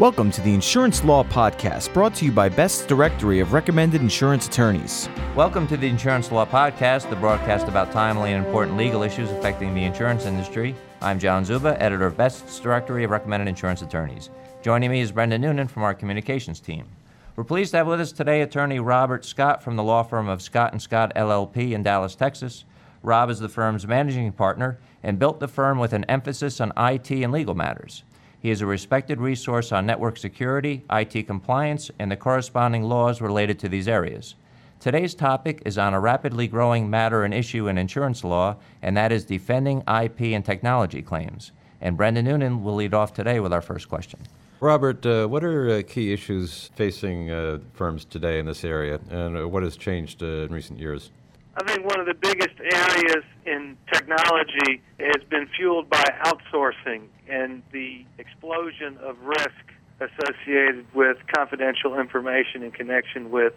Welcome to the Insurance Law Podcast, brought to you by Best's Directory of Recommended Insurance Attorneys. Welcome to the Insurance Law Podcast, the broadcast about timely and important legal issues affecting the insurance industry. I'm John Zuba, editor of Best's Directory of Recommended Insurance Attorneys. Joining me is Brendan Noonan from our communications team. We're pleased to have with us today attorney Robert Scott from the law firm of Scott and Scott LLP in Dallas, Texas. Rob is the firm's managing partner and built the firm with an emphasis on IT and legal matters. He is a respected resource on network security, IT compliance, and the corresponding laws related to these areas. Today's topic is on a rapidly growing matter and issue in insurance law, and that is defending IP and technology claims. And Brendan Noonan will lead off today with our first question. Robert, uh, what are uh, key issues facing uh, firms today in this area, and uh, what has changed uh, in recent years? I think one of the biggest areas in technology has been fueled by outsourcing and the explosion of risk associated with confidential information in connection with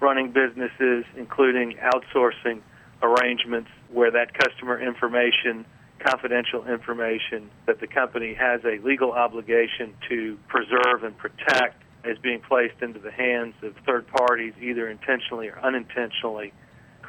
running businesses, including outsourcing arrangements where that customer information, confidential information that the company has a legal obligation to preserve and protect, is being placed into the hands of third parties, either intentionally or unintentionally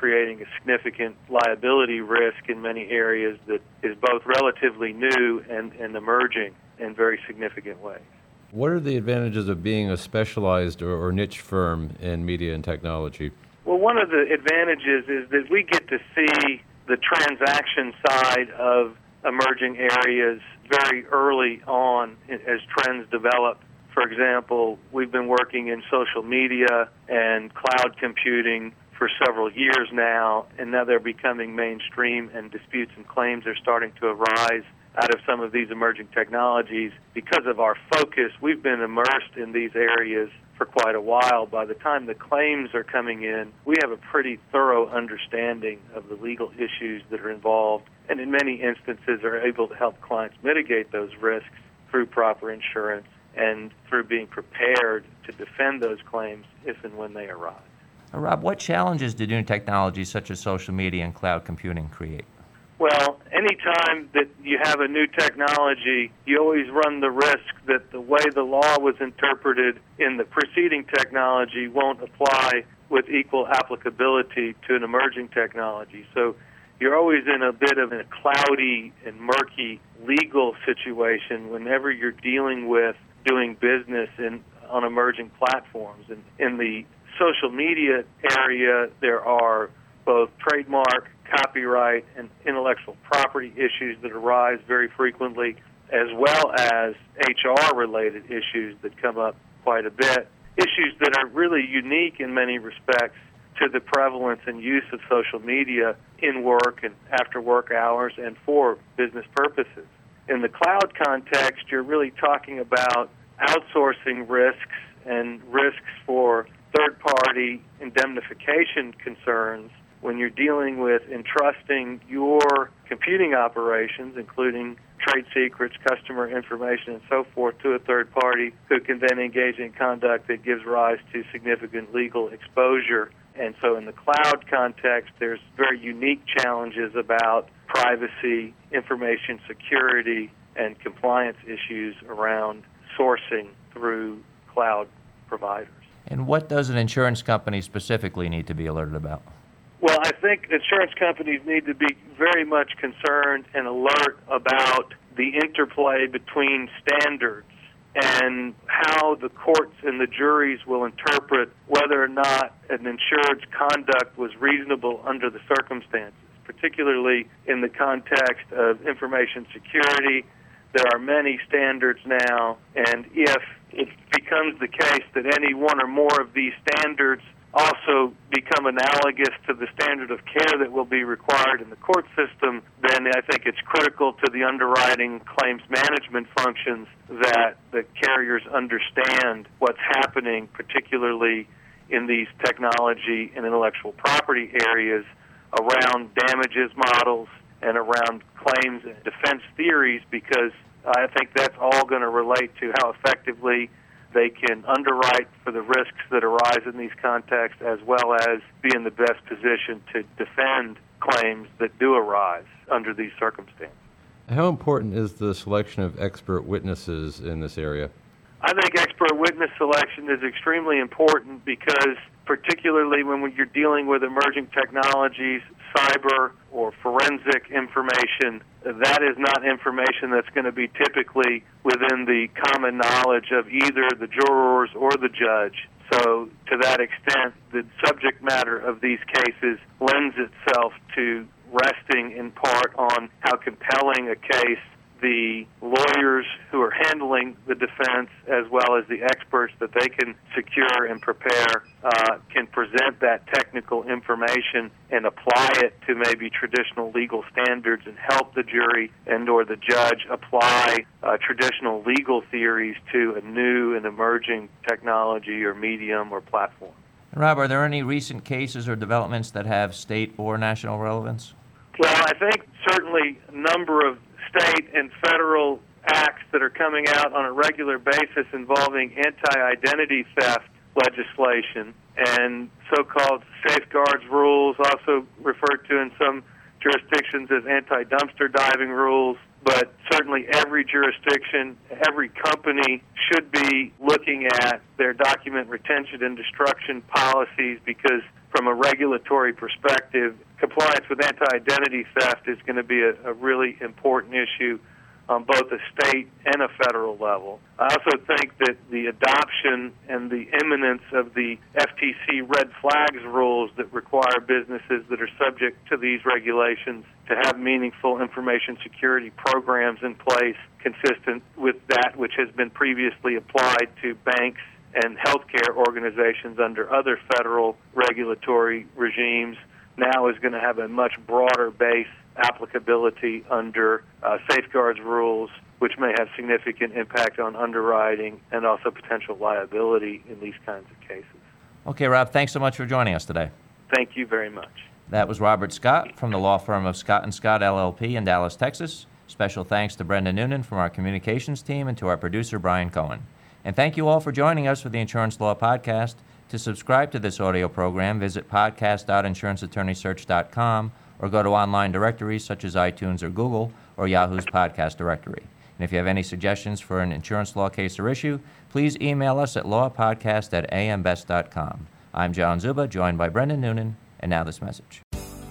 creating a significant liability risk in many areas that is both relatively new and, and emerging in very significant ways. What are the advantages of being a specialized or, or niche firm in media and technology? Well, one of the advantages is that we get to see the transaction side of emerging areas very early on as trends develop. For example, we've been working in social media and cloud computing for several years now, and now they're becoming mainstream, and disputes and claims are starting to arise out of some of these emerging technologies. Because of our focus, we've been immersed in these areas for quite a while. By the time the claims are coming in, we have a pretty thorough understanding of the legal issues that are involved, and in many instances are able to help clients mitigate those risks through proper insurance and through being prepared to defend those claims if and when they arise. Rob, what challenges do new technologies such as social media and cloud computing create? Well, anytime that you have a new technology, you always run the risk that the way the law was interpreted in the preceding technology won't apply with equal applicability to an emerging technology. So you're always in a bit of a cloudy and murky legal situation whenever you're dealing with doing business in on emerging platforms. And in the social media area, there are both trademark, copyright, and intellectual property issues that arise very frequently, as well as HR related issues that come up quite a bit. Issues that are really unique in many respects to the prevalence and use of social media in work and after work hours and for business purposes. In the cloud context, you're really talking about outsourcing risks and risks for third party indemnification concerns when you're dealing with entrusting your computing operations, including trade secrets, customer information, and so forth, to a third party who can then engage in conduct that gives rise to significant legal exposure. And so, in the cloud context, there's very unique challenges about privacy, information security, and compliance issues around sourcing through cloud providers. And what does an insurance company specifically need to be alerted about? Well, I think insurance companies need to be very much concerned and alert about the interplay between standards and how the courts and the juries will interpret whether or not an insured's conduct was reasonable under the circumstances, particularly in the context of information security. There are many standards now, and if it becomes the case that any one or more of these standards also become analogous to the standard of care that will be required in the court system, then I think it's critical to the underwriting claims management functions that the carriers understand what's happening, particularly in these technology and intellectual property areas around damages models and around claims and defense theories, because I think that's all going to relate to how effectively they can underwrite for the risks that arise in these contexts as well as be in the best position to defend claims that do arise under these circumstances. How important is the selection of expert witnesses in this area? I think expert witness selection is extremely important because, particularly when you're dealing with emerging technologies, cyber, or forensic information, that is not information that's going to be typically within the common knowledge of either the jurors or the judge. So, to that extent, the subject matter of these cases lends itself to resting in part on how compelling a case the lawyers who are handling the defense as well as the experts that they can secure and prepare uh, can present that technical information and apply it to maybe traditional legal standards and help the jury and or the judge apply uh, traditional legal theories to a new and emerging technology or medium or platform. Rob, are there any recent cases or developments that have state or national relevance? Well, I think certainly a number of state and federal acts that are coming out on a regular basis involving anti-identity theft legislation and so-called safeguards rules, also referred to in some jurisdictions as anti-dumpster diving rules. But certainly every jurisdiction, every company should be looking at their document retention and destruction policies because from a regulatory perspective, compliance with anti-identity theft is going to be a, a really important issue on both a state and a federal level. I also think that the adoption and the imminence of the FTC red flags rules that require businesses that are subject to these regulations to have meaningful information security programs in place consistent with that which has been previously applied to banks and healthcare organizations under other federal regulatory regimes now is going to have a much broader base applicability under uh, safeguards rules, which may have significant impact on underwriting and also potential liability in these kinds of cases. Okay, Rob, thanks so much for joining us today. Thank you very much. That was Robert Scott from the law firm of Scott and Scott LLP in Dallas, Texas. Special thanks to Brendan Noonan from our communications team and to our producer Brian Cohen. And thank you all for joining us for the Insurance Law Podcast. To subscribe to this audio program, visit podcast.insuranceattorneysearch.com or go to online directories such as iTunes or Google or Yahoo's podcast directory. And if you have any suggestions for an insurance law case or issue, please email us at lawpodcast at ambest.com. I'm John Zuba, joined by Brendan Noonan, and now this message.